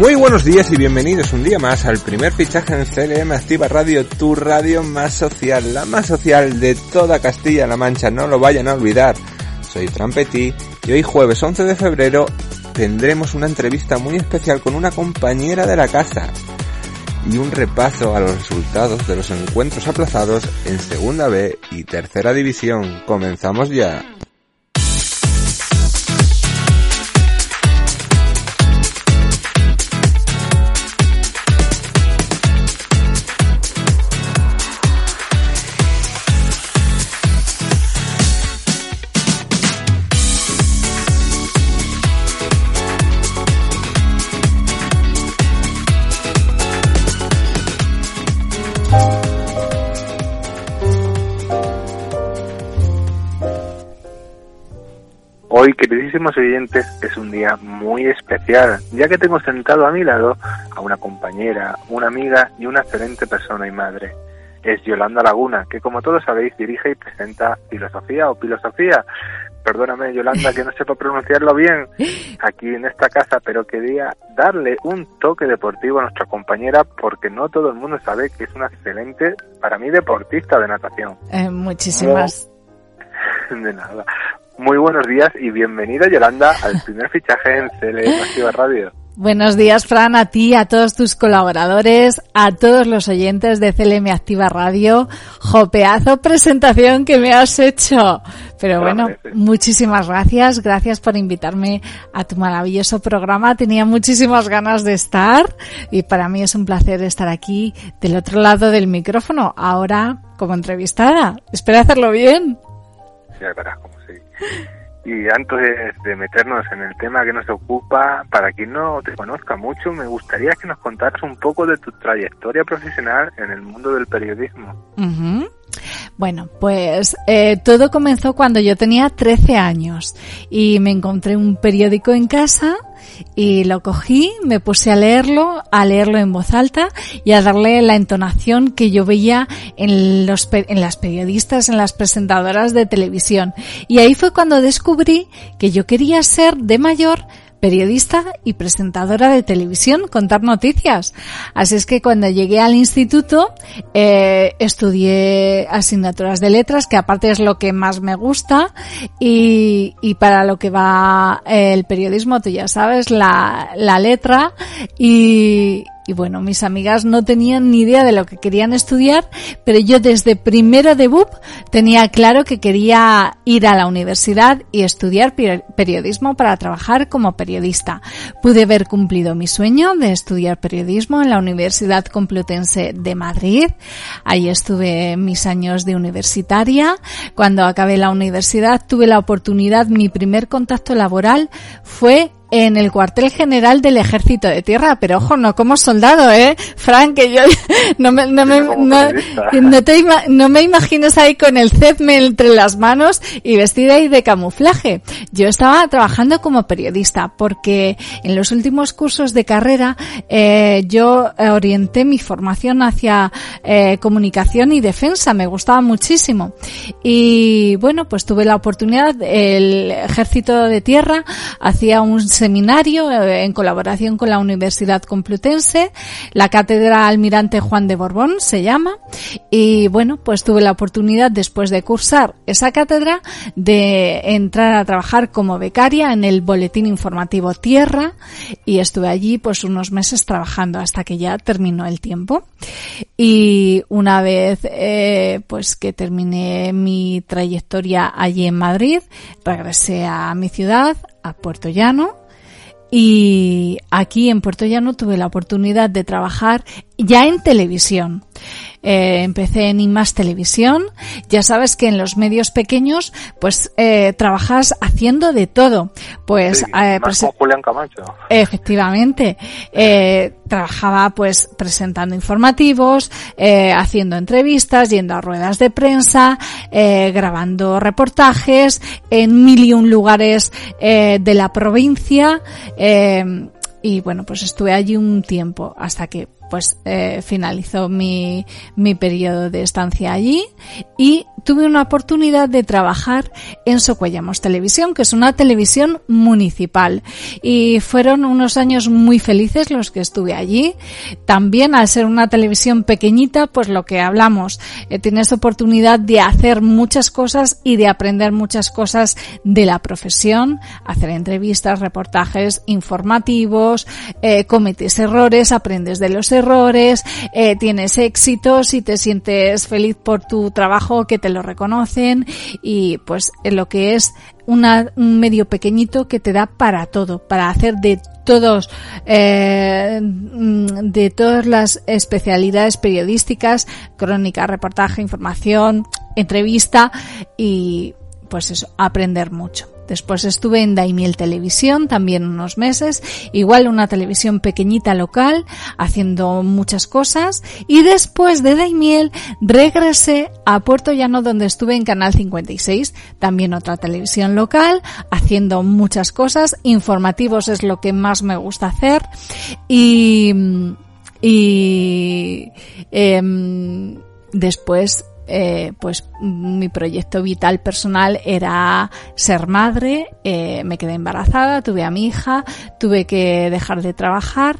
Muy buenos días y bienvenidos un día más al primer fichaje en CLM Activa Radio, tu radio más social, la más social de toda Castilla-La Mancha, no lo vayan a olvidar. Soy Fran Petit y hoy jueves 11 de febrero tendremos una entrevista muy especial con una compañera de la casa y un repaso a los resultados de los encuentros aplazados en Segunda B y Tercera División. Comenzamos ya. Hoy, queridísimos oyentes, es un día muy especial, ya que tengo sentado a mi lado a una compañera, una amiga y una excelente persona y madre. Es Yolanda Laguna, que como todos sabéis dirige y presenta Filosofía o Filosofía. Perdóname, Yolanda, que no sepa pronunciarlo bien aquí en esta casa, pero quería darle un toque deportivo a nuestra compañera porque no todo el mundo sabe que es una excelente, para mí, deportista de natación. Eh, muchísimas. de nada. Muy buenos días y bienvenida Yolanda al primer fichaje en CLM Activa Radio. Buenos días, Fran, a ti, a todos tus colaboradores, a todos los oyentes de CLM Activa Radio. Jopeazo presentación que me has hecho. Pero bueno, muchísimas gracias. Gracias por invitarme a tu maravilloso programa. Tenía muchísimas ganas de estar y para mí es un placer estar aquí del otro lado del micrófono, ahora como entrevistada. Espero hacerlo bien. Ya verás cómo sí. Y antes de, meternos en el tema que nos ocupa, para quien no te conozca mucho, me gustaría que nos contaras un poco de tu trayectoria profesional en el mundo del periodismo. Bueno, pues eh, todo comenzó cuando yo tenía 13 años y me encontré un periódico en casa y lo cogí, me puse a leerlo, a leerlo en voz alta y a darle la entonación que yo veía en, los, en las periodistas, en las presentadoras de televisión. Y ahí fue cuando descubrí que yo quería ser de mayor periodista y presentadora de televisión, contar noticias. Así es que cuando llegué al instituto eh, estudié asignaturas de letras, que aparte es lo que más me gusta, y, y para lo que va el periodismo, tú ya sabes, la, la letra, y, y bueno, mis amigas no tenían ni idea de lo que querían estudiar, pero yo desde primero de BUP tenía claro que quería ir a la universidad y estudiar periodismo para trabajar como periodista. Pude haber cumplido mi sueño de estudiar periodismo en la Universidad Complutense de Madrid. Ahí estuve mis años de universitaria. Cuando acabé la universidad tuve la oportunidad, mi primer contacto laboral fue en el cuartel general del ejército de tierra, pero ojo, no como soldado, eh, Frank, que yo no me, no me, no, te no me imagines ahí con el cetme entre las manos y vestida ahí de camuflaje. Yo estaba trabajando como periodista porque en los últimos cursos de carrera eh, yo orienté mi formación hacia eh, comunicación y defensa, me gustaba muchísimo. Y bueno, pues tuve la oportunidad, el ejército de tierra hacía un seminario eh, en colaboración con la Universidad Complutense, la Cátedra Almirante Juan de Borbón se llama, y bueno, pues tuve la oportunidad después de cursar esa cátedra de entrar a trabajar como becaria en el Boletín Informativo Tierra y estuve allí pues unos meses trabajando hasta que ya terminó el tiempo. Y una vez eh, pues que terminé mi trayectoria allí en Madrid, regresé a mi ciudad, a Puerto Llano, y aquí en Puerto Llano tuve la oportunidad de trabajar ya en televisión. Eh, empecé en IMAS Televisión. Ya sabes que en los medios pequeños, pues eh, trabajas haciendo de todo. Pues, eh, con Julián Camacho. Efectivamente. Trabajaba pues presentando informativos, haciendo entrevistas, yendo a ruedas de prensa, grabando reportajes en mil y un lugares de la provincia. Y bueno, pues estuve allí un tiempo hasta que pues eh, finalizó mi, mi periodo de estancia allí y tuve una oportunidad de trabajar en Socuellamos Televisión, que es una televisión municipal. Y fueron unos años muy felices los que estuve allí. También al ser una televisión pequeñita, pues lo que hablamos, eh, tienes oportunidad de hacer muchas cosas y de aprender muchas cosas de la profesión, hacer entrevistas, reportajes informativos, eh, cometes errores, aprendes de los errores, eh, tienes éxitos y te sientes feliz por tu trabajo que te lo reconocen y pues lo que es una, un medio pequeñito que te da para todo, para hacer de todos, eh, de todas las especialidades periodísticas, crónica, reportaje, información, entrevista y pues eso, aprender mucho. Después estuve en Daimiel Televisión también unos meses, igual una televisión pequeñita local, haciendo muchas cosas. Y después de Daimiel regresé a Puerto Llano donde estuve en Canal 56, también otra televisión local, haciendo muchas cosas. Informativos es lo que más me gusta hacer. Y, y eh, después eh, pues mi proyecto vital personal era ser madre, eh, me quedé embarazada, tuve a mi hija, tuve que dejar de trabajar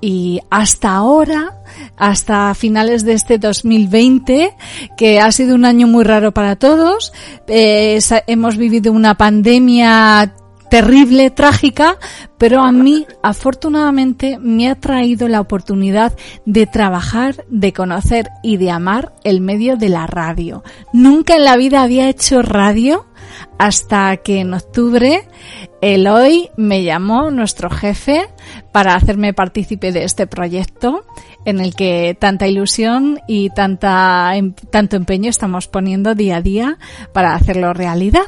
y hasta ahora, hasta finales de este 2020, que ha sido un año muy raro para todos, eh, hemos vivido una pandemia terrible, trágica, pero a mí afortunadamente me ha traído la oportunidad de trabajar, de conocer y de amar el medio de la radio. Nunca en la vida había hecho radio hasta que en octubre Eloy me llamó, nuestro jefe, para hacerme partícipe de este proyecto en el que tanta ilusión y tanta, em, tanto empeño estamos poniendo día a día para hacerlo realidad.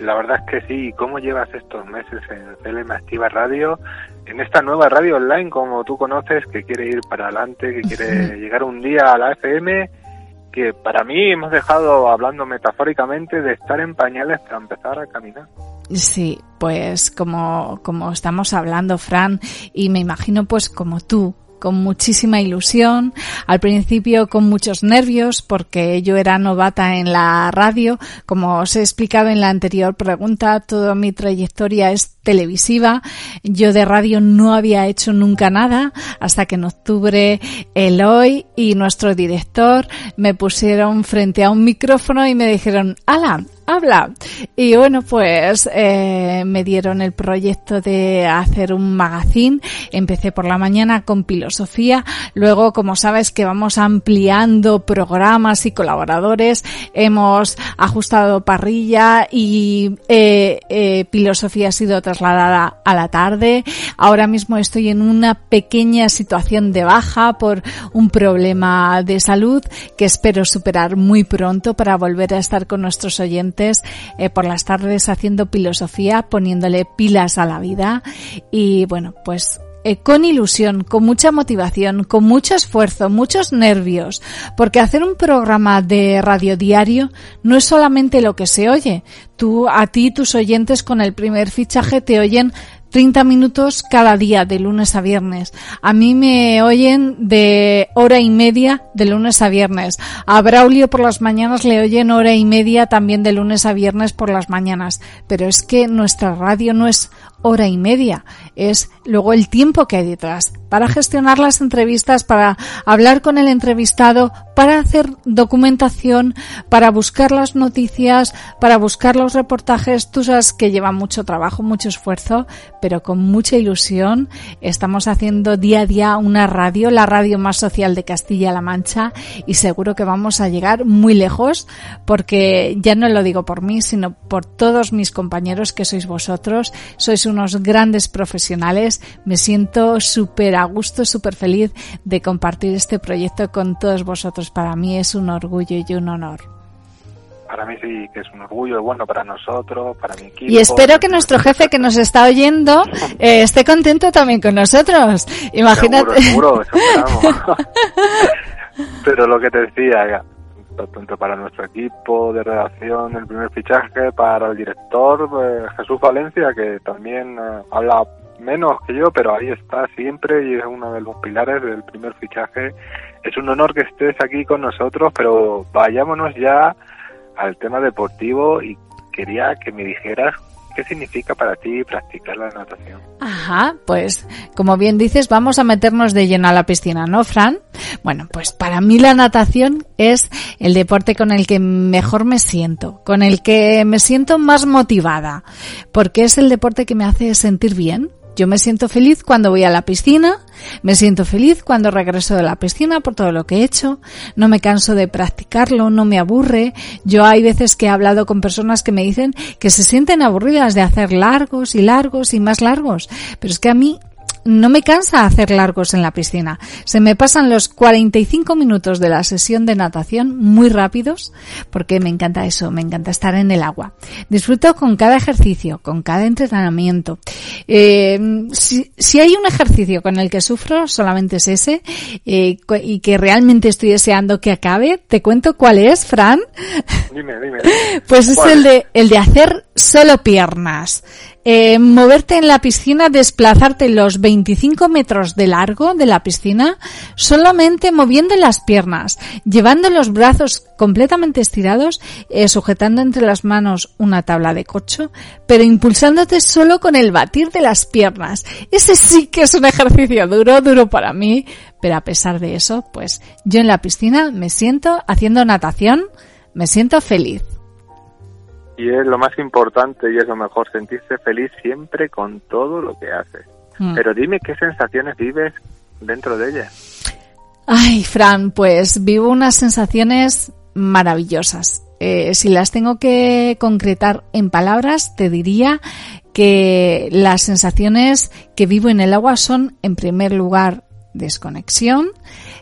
La verdad es que sí. ¿Cómo llevas estos meses en CLM Activa Radio? En esta nueva radio online, como tú conoces, que quiere ir para adelante, que quiere llegar un día a la FM, que para mí hemos dejado, hablando metafóricamente, de estar en pañales para empezar a caminar. Sí, pues como, como estamos hablando, Fran, y me imagino pues como tú, con muchísima ilusión, al principio con muchos nervios porque yo era novata en la radio, como os he explicado en la anterior pregunta, toda mi trayectoria es televisiva, yo de radio no había hecho nunca nada hasta que en octubre Eloy y nuestro director me pusieron frente a un micrófono y me dijeron, ala, habla. Y bueno, pues eh, me dieron el proyecto de hacer un magazine. Empecé por la mañana con filosofía. Luego, como sabes que vamos ampliando programas y colaboradores, hemos ajustado parrilla y eh, eh, filosofía ha sido trasladada a la tarde. Ahora mismo estoy en una pequeña situación de baja por un problema de salud que espero superar muy pronto para volver a estar con nuestros oyentes eh, por las tardes haciendo filosofía, poniéndole pilas a la vida y bueno, pues eh, con ilusión, con mucha motivación, con mucho esfuerzo, muchos nervios, porque hacer un programa de radio diario no es solamente lo que se oye. Tú, a ti, tus oyentes con el primer fichaje te oyen 30 minutos cada día, de lunes a viernes. A mí me oyen de hora y media de lunes a viernes. A Braulio por las mañanas le oyen hora y media también de lunes a viernes por las mañanas. Pero es que nuestra radio no es hora y media, es luego el tiempo que hay detrás para gestionar las entrevistas, para hablar con el entrevistado, para hacer documentación, para buscar las noticias, para buscar los reportajes. Tú sabes que lleva mucho trabajo, mucho esfuerzo, pero con mucha ilusión estamos haciendo día a día una radio, la radio más social de Castilla-La Mancha y seguro que vamos a llegar muy lejos porque ya no lo digo por mí, sino por todos mis compañeros que sois vosotros. Sois unos grandes profesionales. Me siento súper a gusto, súper feliz de compartir este proyecto con todos vosotros. Para mí es un orgullo y un honor. Para mí sí que es un orgullo, bueno, para nosotros, para mi equipo. Y espero que nuestro jefe que nos está oyendo eh, esté contento también con nosotros. Imagínate. Seguro, seguro, Pero lo que te decía, tanto para nuestro equipo de redacción, el primer fichaje, para el director eh, Jesús Valencia, que también eh, habla menos que yo, pero ahí está siempre y es uno de los pilares del primer fichaje. Es un honor que estés aquí con nosotros, pero vayámonos ya al tema deportivo y quería que me dijeras ¿Qué significa para ti practicar la natación? Ajá, pues como bien dices, vamos a meternos de lleno a la piscina, ¿no, Fran? Bueno, pues para mí la natación es el deporte con el que mejor me siento, con el que me siento más motivada, porque es el deporte que me hace sentir bien, yo me siento feliz cuando voy a la piscina, me siento feliz cuando regreso de la piscina por todo lo que he hecho, no me canso de practicarlo, no me aburre. Yo hay veces que he hablado con personas que me dicen que se sienten aburridas de hacer largos y largos y más largos, pero es que a mí no me cansa hacer largos en la piscina. Se me pasan los 45 minutos de la sesión de natación muy rápidos porque me encanta eso, me encanta estar en el agua. Disfruto con cada ejercicio, con cada entrenamiento. Eh, si, hay un ejercicio con el que sufro, solamente es ese eh, y que realmente estoy deseando que acabe. ¿Te cuento cuál es, Fran? Dime, dime. Pues es el de, el de hacer solo piernas. Eh, moverte en la piscina, desplazarte los 25 metros de largo de la piscina solamente moviendo las piernas, llevando los brazos completamente estirados, eh, sujetando entre las manos una tabla de cocho, pero impulsándote solo con el batir de las piernas. Ese sí que es un ejercicio duro, duro para mí, pero a pesar de eso, pues yo en la piscina me siento haciendo natación, me siento feliz y es lo más importante y es lo mejor, sentirse feliz siempre con todo lo que haces. Mm. Pero dime qué sensaciones vives dentro de ella. Ay, Fran, pues vivo unas sensaciones maravillosas. Eh, si las tengo que concretar en palabras, te diría que las sensaciones que vivo en el agua son, en primer lugar, desconexión,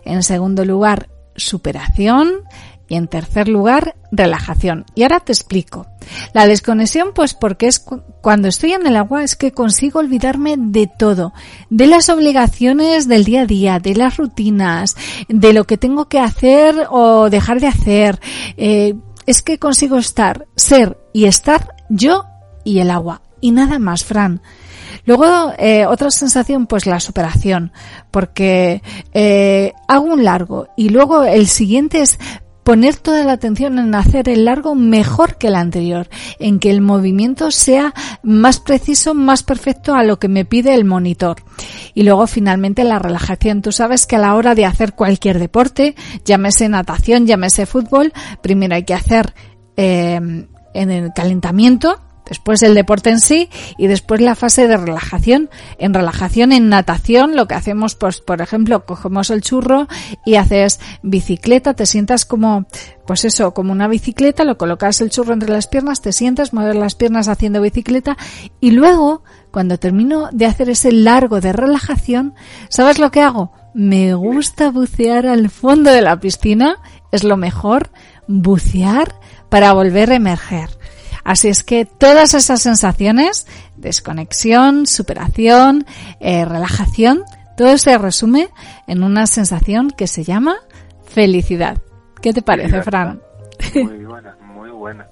en segundo lugar, superación, y en tercer lugar, relajación. Y ahora te explico. La desconexión, pues porque es cuando estoy en el agua es que consigo olvidarme de todo, de las obligaciones del día a día, de las rutinas, de lo que tengo que hacer o dejar de hacer. Eh, es que consigo estar, ser y estar yo y el agua. Y nada más, Fran. Luego, eh, otra sensación, pues la superación, porque eh, hago un largo y luego el siguiente es poner toda la atención en hacer el largo mejor que el anterior, en que el movimiento sea más preciso, más perfecto a lo que me pide el monitor. Y luego finalmente la relajación. Tú sabes que a la hora de hacer cualquier deporte, llámese natación, llámese fútbol, primero hay que hacer eh, en el calentamiento, después el deporte en sí y después la fase de relajación. En relajación, en natación, lo que hacemos, pues, por ejemplo, cogemos el churro y haces bicicleta, te sientas como, pues eso, como una bicicleta, lo colocas el churro entre las piernas, te sientas, mueves las piernas haciendo bicicleta y luego, cuando termino de hacer ese largo de relajación, ¿sabes lo que hago? Me gusta bucear al fondo de la piscina, es lo mejor, bucear para volver a emerger. Así es que todas esas sensaciones, desconexión, superación, eh, relajación, todo se resume en una sensación que se llama felicidad. ¿Qué te parece, Fran? Muy buena, muy buena.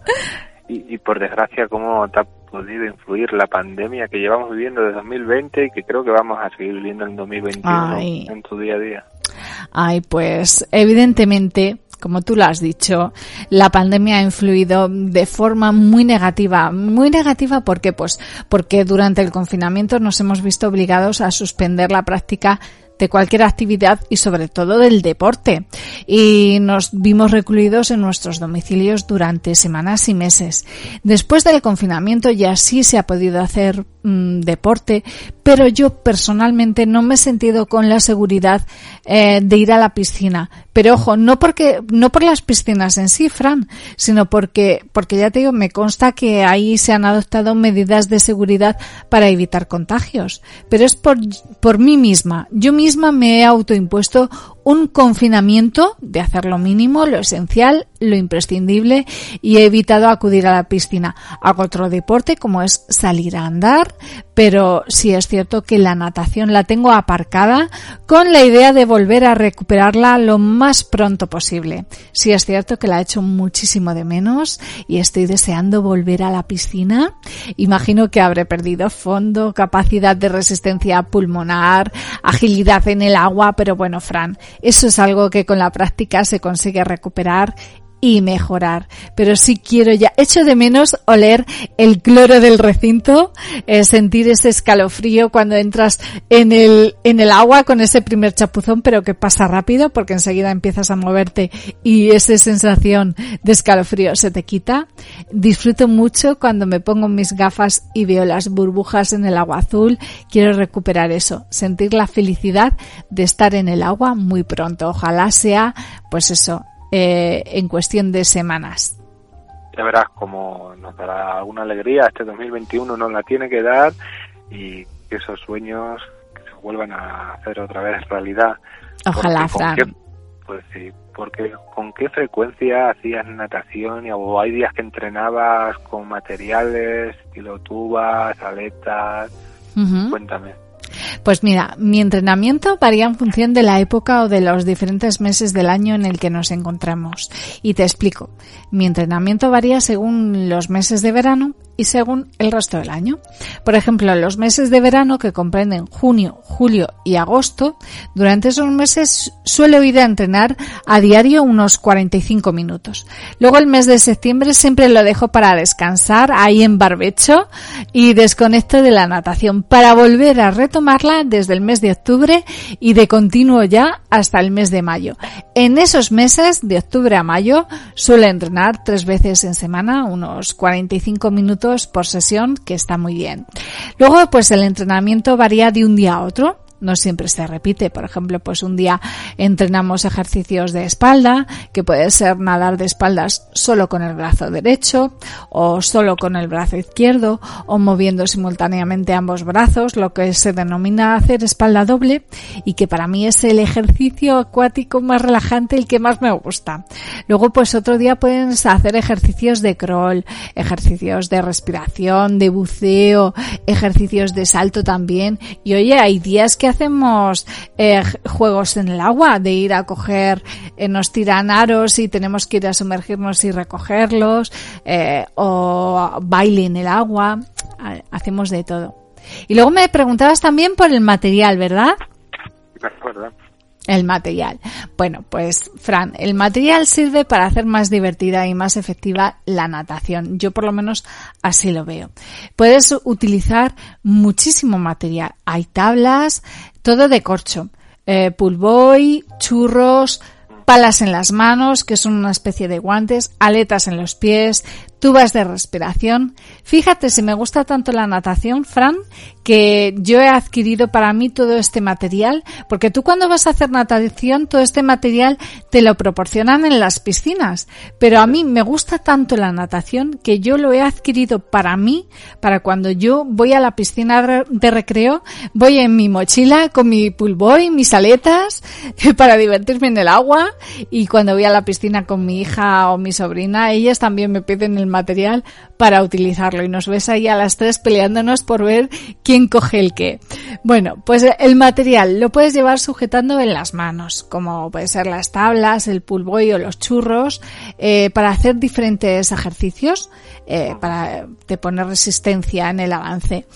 Y, por desgracia, ¿cómo te ha podido influir la pandemia que llevamos viviendo desde 2020 y que creo que vamos a seguir viviendo en 2021 en tu día a día? Ay, pues evidentemente como tú lo has dicho, la pandemia ha influido de forma muy negativa. Muy negativa porque pues porque durante el confinamiento nos hemos visto obligados a suspender la práctica de cualquier actividad y sobre todo del deporte. Y nos vimos recluidos en nuestros domicilios durante semanas y meses. Después del confinamiento ya sí se ha podido hacer mm, deporte, pero yo personalmente no me he sentido con la seguridad eh, de ir a la piscina. Pero ojo, no porque, no por las piscinas en sí, Fran, sino porque, porque ya te digo, me consta que ahí se han adoptado medidas de seguridad para evitar contagios. Pero es por, por mí misma. Yo misma me he autoimpuesto un confinamiento de hacer lo mínimo, lo esencial, lo imprescindible y he evitado acudir a la piscina. Hago otro deporte como es salir a andar, pero sí es cierto que la natación la tengo aparcada con la idea de volver a recuperarla lo más pronto posible. Sí es cierto que la he hecho muchísimo de menos y estoy deseando volver a la piscina. Imagino que habré perdido fondo, capacidad de resistencia pulmonar, agilidad en el agua, pero bueno, Fran, eso es algo que con la práctica se consigue recuperar y mejorar. Pero sí quiero ya, echo de menos oler el cloro del recinto, eh, sentir ese escalofrío cuando entras en el, en el agua con ese primer chapuzón, pero que pasa rápido porque enseguida empiezas a moverte y esa sensación de escalofrío se te quita. Disfruto mucho cuando me pongo mis gafas y veo las burbujas en el agua azul. Quiero recuperar eso, sentir la felicidad de estar en el agua muy pronto. Ojalá sea, pues eso, eh, en cuestión de semanas. Ya verás como nos dará alguna alegría. Este 2021 nos la tiene que dar y que esos sueños se vuelvan a hacer otra vez realidad. Ojalá, Fran. pues sí, porque con qué frecuencia hacías natación y, o hay días que entrenabas con materiales, estilo tubas, aletas. Cuéntame. Pues mira, mi entrenamiento varía en función de la época o de los diferentes meses del año en el que nos encontramos. Y te explico. Mi entrenamiento varía según los meses de verano y según el resto del año. Por ejemplo, los meses de verano que comprenden junio, julio y agosto, durante esos meses suelo ir a entrenar a diario unos 45 minutos. Luego el mes de septiembre siempre lo dejo para descansar ahí en barbecho y desconecto de la natación para volver a retomarla desde el mes de octubre y de continuo ya hasta el mes de mayo. En esos meses de octubre a mayo suelo entrenar tres veces en semana, unos 45 minutos por sesión, que está muy bien. Luego, pues el entrenamiento varía de un día a otro no siempre se repite. Por ejemplo, pues un día entrenamos ejercicios de espalda, que puede ser nadar de espaldas solo con el brazo derecho o solo con el brazo izquierdo o moviendo simultáneamente ambos brazos, lo que se denomina hacer espalda doble y que para mí es el ejercicio acuático más relajante, el que más me gusta. Luego, pues otro día pueden hacer ejercicios de crawl, ejercicios de respiración, de buceo, ejercicios de salto también. Y oye, hay días que hacemos eh, juegos en el agua, de ir a coger, eh, nos tiran aros y tenemos que ir a sumergirnos y recogerlos, eh, o baile en el agua, hacemos de todo. Y luego me preguntabas también por el material, ¿verdad? El material. Bueno, pues Fran, el material sirve para hacer más divertida y más efectiva la natación. Yo por lo menos así lo veo. Puedes utilizar muchísimo material. Hay tablas, todo de corcho. Eh, churros, palas en las manos, que son una especie de guantes, aletas en los pies, tubas de respiración. Fíjate si me gusta tanto la natación, Fran, que yo he adquirido para mí todo este material, porque tú cuando vas a hacer natación, todo este material te lo proporcionan en las piscinas, pero a mí me gusta tanto la natación que yo lo he adquirido para mí, para cuando yo voy a la piscina de recreo, voy en mi mochila con mi pulboy, mis aletas, para divertirme en el agua, y cuando voy a la piscina con mi hija o mi sobrina, ellas también me piden el material para utilizarlo y nos ves ahí a las tres peleándonos por ver quién coge el qué. Bueno, pues el material lo puedes llevar sujetando en las manos, como puede ser las tablas, el pulboy o los churros, eh, para hacer diferentes ejercicios, eh, para te poner resistencia en el avance.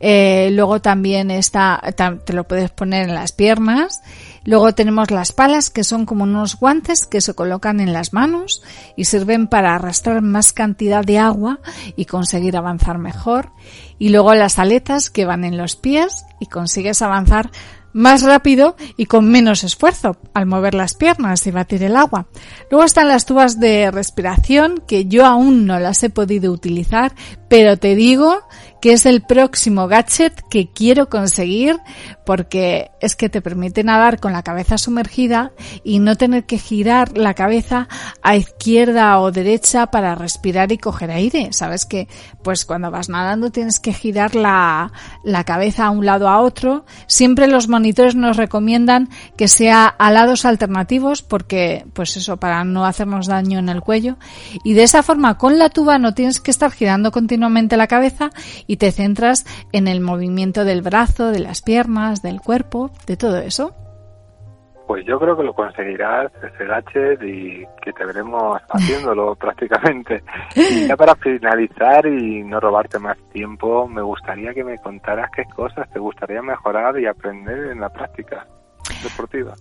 Eh, luego también está, te lo puedes poner en las piernas Luego tenemos las palas, que son como unos guantes que se colocan en las manos y sirven para arrastrar más cantidad de agua y conseguir avanzar mejor. Y luego las aletas que van en los pies y consigues avanzar más rápido y con menos esfuerzo al mover las piernas y batir el agua. Luego están las tubas de respiración que yo aún no las he podido utilizar, pero te digo que es el próximo gadget que quiero conseguir porque es que te permite nadar con la cabeza sumergida y no tener que girar la cabeza a izquierda o derecha para respirar y coger aire. Sabes que pues cuando vas nadando tienes que girar la, la cabeza a un lado a otro. Siempre los monitores nos recomiendan que sea a lados alternativos porque pues eso para no hacernos daño en el cuello y de esa forma con la tuba no tienes que estar girando continuamente la cabeza te centras en el movimiento del brazo, de las piernas, del cuerpo, de todo eso. Pues yo creo que lo conseguirás, ese gadget, y que te veremos haciéndolo prácticamente. Y ya para finalizar y no robarte más tiempo, me gustaría que me contaras qué cosas te gustaría mejorar y aprender en la práctica deportiva.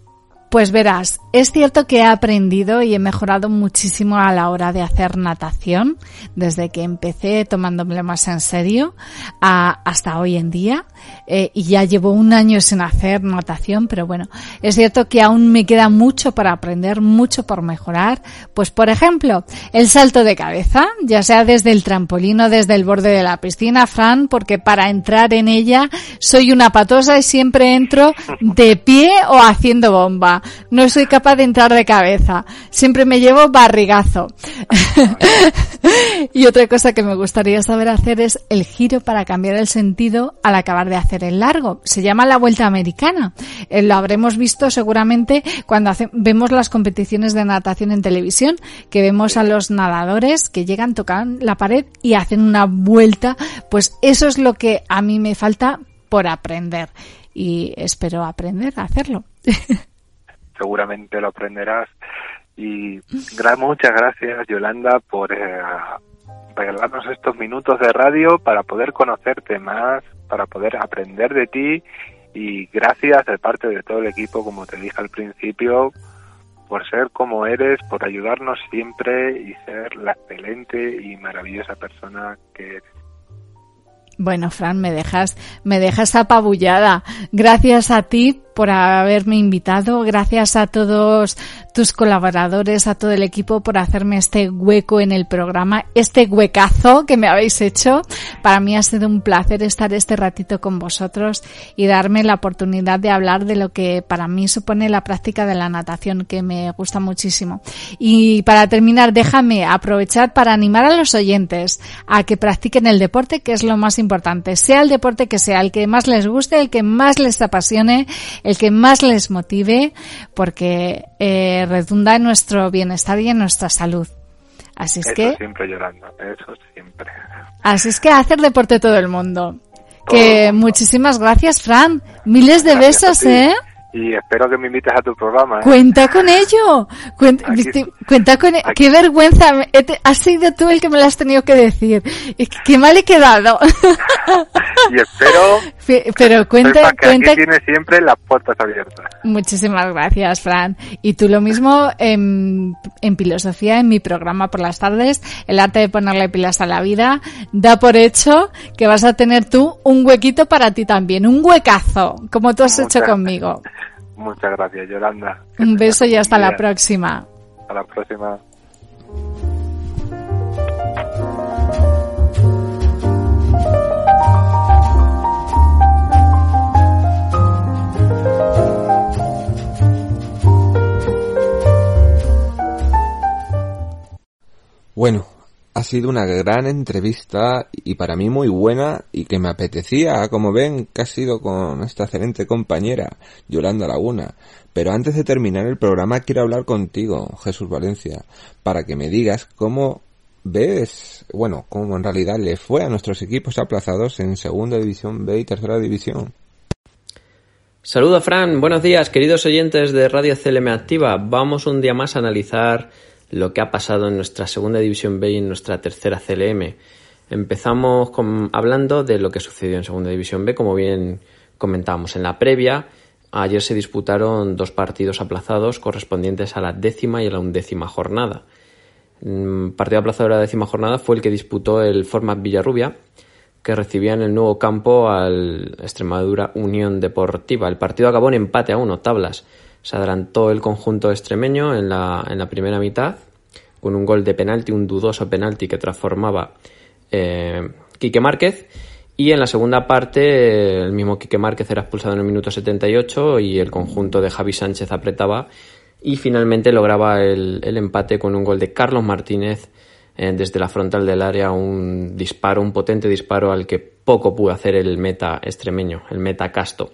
Pues verás, es cierto que he aprendido y he mejorado muchísimo a la hora de hacer natación, desde que empecé tomándome más en serio hasta hoy en día. Eh, y ya llevo un año sin hacer natación, pero bueno, es cierto que aún me queda mucho para aprender, mucho por mejorar. Pues por ejemplo, el salto de cabeza, ya sea desde el trampolín o desde el borde de la piscina, Fran, porque para entrar en ella soy una patosa y siempre entro de pie o haciendo bomba no soy capaz de entrar de cabeza. Siempre me llevo barrigazo. y otra cosa que me gustaría saber hacer es el giro para cambiar el sentido al acabar de hacer el largo. Se llama la vuelta americana. Eh, lo habremos visto seguramente cuando vemos las competiciones de natación en televisión, que vemos a los nadadores que llegan, tocan la pared y hacen una vuelta. Pues eso es lo que a mí me falta por aprender y espero aprender a hacerlo. seguramente lo aprenderás. Y muchas gracias, Yolanda, por eh, regalarnos estos minutos de radio para poder conocerte más, para poder aprender de ti. Y gracias de parte de todo el equipo, como te dije al principio, por ser como eres, por ayudarnos siempre y ser la excelente y maravillosa persona que eres. Bueno, Fran, me dejas, me dejas apabullada. Gracias a ti por haberme invitado. Gracias a todos tus colaboradores, a todo el equipo por hacerme este hueco en el programa, este huecazo que me habéis hecho. Para mí ha sido un placer estar este ratito con vosotros y darme la oportunidad de hablar de lo que para mí supone la práctica de la natación, que me gusta muchísimo. Y para terminar, déjame aprovechar para animar a los oyentes a que practiquen el deporte, que es lo más importante. Sea el deporte que sea, el que más les guste, el que más les apasione, el que más les motive, porque eh, redunda en nuestro bienestar y en nuestra salud. Así es que. siempre llorando, eso siempre. Así es que hacer deporte todo el mundo. que muchísimas gracias, Fran. Miles de besos, ¿eh? Y espero que me invites a tu programa. ¿eh? Cuenta con ello. Cuenta, cuenta con ello. Qué vergüenza. Has sido tú el que me lo has tenido que decir. Qué mal he quedado. y espero. Pero cuenta, que cuenta. Aquí tienes siempre las puertas abiertas. Muchísimas gracias, Fran. Y tú lo mismo en, en filosofía, en mi programa por las tardes, el arte de ponerle pilas a la vida, da por hecho que vas a tener tú un huequito para ti también, un huecazo, como tú has hecho conmigo. Muchas gracias, Yolanda. Un beso y hasta la próxima. Hasta la próxima. Bueno, ha sido una gran entrevista y para mí muy buena y que me apetecía, como ven, que ha sido con esta excelente compañera, Yolanda Laguna. Pero antes de terminar el programa quiero hablar contigo, Jesús Valencia, para que me digas cómo ves, bueno, cómo en realidad le fue a nuestros equipos aplazados en Segunda División B y Tercera División. Saludo, Fran. Buenos días, queridos oyentes de Radio CLM Activa. Vamos un día más a analizar lo que ha pasado en nuestra segunda división B y en nuestra tercera CLM. Empezamos hablando de lo que sucedió en segunda división B, como bien comentábamos en la previa. Ayer se disputaron dos partidos aplazados correspondientes a la décima y a la undécima jornada. El mm, partido aplazado de la décima jornada fue el que disputó el Format Villarrubia, que recibía en el nuevo campo al Extremadura Unión Deportiva. El partido acabó en empate a uno, tablas. Se adelantó el conjunto extremeño en la, en la primera mitad con un gol de penalti, un dudoso penalti que transformaba eh, Quique Márquez Y en la segunda parte, el mismo Quique Márquez era expulsado en el minuto 78 y el conjunto de Javi Sánchez apretaba y finalmente lograba el, empate con un gol de Carlos Martínez eh, desde la frontal del área, un disparo, un potente disparo al que poco pudo hacer el meta extremeño, el meta casto.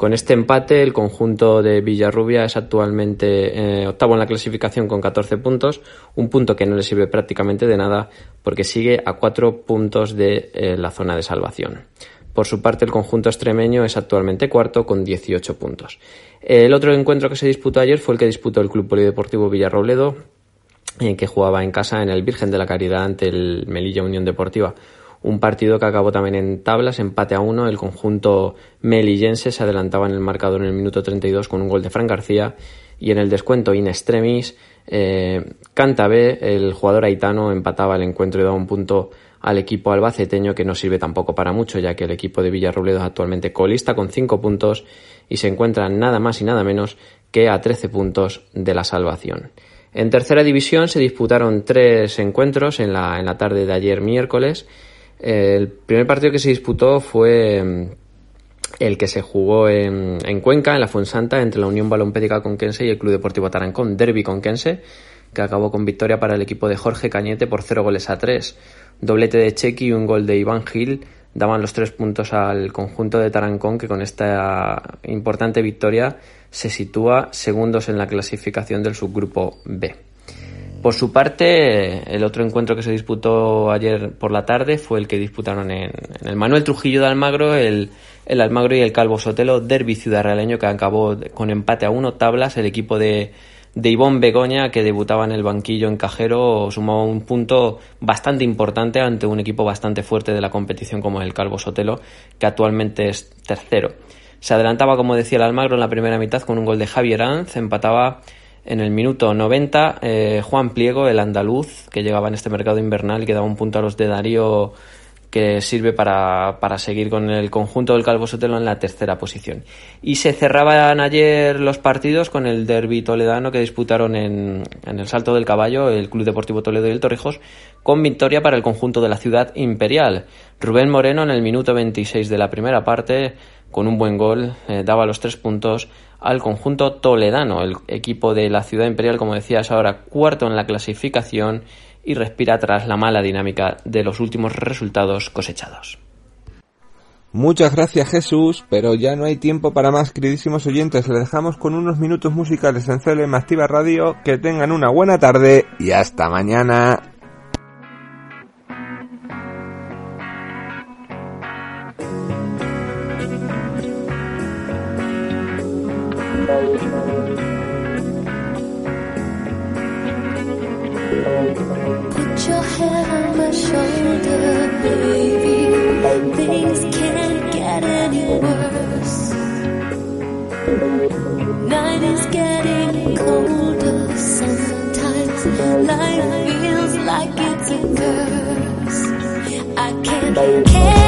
Con este empate, el conjunto de Villarrubia es actualmente eh, octavo en la clasificación con 14 puntos, un punto que no le sirve prácticamente de nada porque sigue a cuatro puntos de eh, la zona de salvación. Por su parte, el conjunto extremeño es actualmente cuarto con 18 puntos. El otro encuentro que se disputó ayer fue el que disputó el Club Polideportivo Villarrobledo, en que jugaba en casa en el Virgen de la Caridad ante el Melilla Unión Deportiva un partido que acabó también en tablas, empate a uno. El conjunto melillense se adelantaba en el marcador en el minuto 32 con un gol de Fran García y en el descuento in extremis eh, Cantabé, el jugador haitano, empataba el encuentro y daba un punto al equipo albaceteño que no sirve tampoco para mucho ya que el equipo de Villarrobledo es actualmente colista con 5 puntos y se encuentra nada más y nada menos que a 13 puntos de la salvación. En tercera división se disputaron tres encuentros en la, en la tarde de ayer miércoles el primer partido que se disputó fue mm, el que se jugó en, Cuenca, en la Fuensanta, entre la Unión Balompédica Conquense y el Club Deportivo Tarancón, Derby Conquense, que acabó con victoria para el equipo de Jorge Cañete por 0 goles a 3. Doblete de Chequi y un gol de Iván Gil daban los tres puntos al conjunto de Tarancón, que con esta importante victoria se sitúa segundos en la clasificación del subgrupo B. Por su parte, el otro encuentro que se disputó ayer por la tarde fue el que disputaron en, el Manuel Trujillo de Almagro, el, Almagro y el Calvo Sotelo, derby ciudad realeño que acabó con empate a uno tablas. El equipo de, de Ivón Begoña, que debutaba en el banquillo en Cajero, sumó un punto bastante importante ante un equipo bastante fuerte de la competición como el Calvo Sotelo, que actualmente es tercero. Se adelantaba, como decía el Almagro, en la primera mitad con un gol de Javier Anz, empataba en el minuto 90, eh, Juan Pliego, el andaluz, que llegaba en este mercado invernal y que daba un punto a los de Darío que sirve para, para, seguir con el conjunto del Calvo Sotelo en la tercera posición. Y se cerraban ayer los partidos con el derby toledano que disputaron en, en, el Salto del Caballo, el Club Deportivo Toledo y el Torrijos, con victoria para el conjunto de la ciudad imperial. Rubén Moreno en el minuto 26 de la primera parte, con un buen gol, eh, daba los tres puntos al conjunto toledano. El equipo de la ciudad imperial, como decías ahora, cuarto en la clasificación y respira tras la mala dinámica de los últimos resultados cosechados. Muchas gracias Jesús, pero ya no hay tiempo para más, queridísimos oyentes. Les dejamos con unos minutos musicales en CLM Activa Radio. Que tengan una buena tarde y hasta mañana. Life feels like it's a curse. I can't these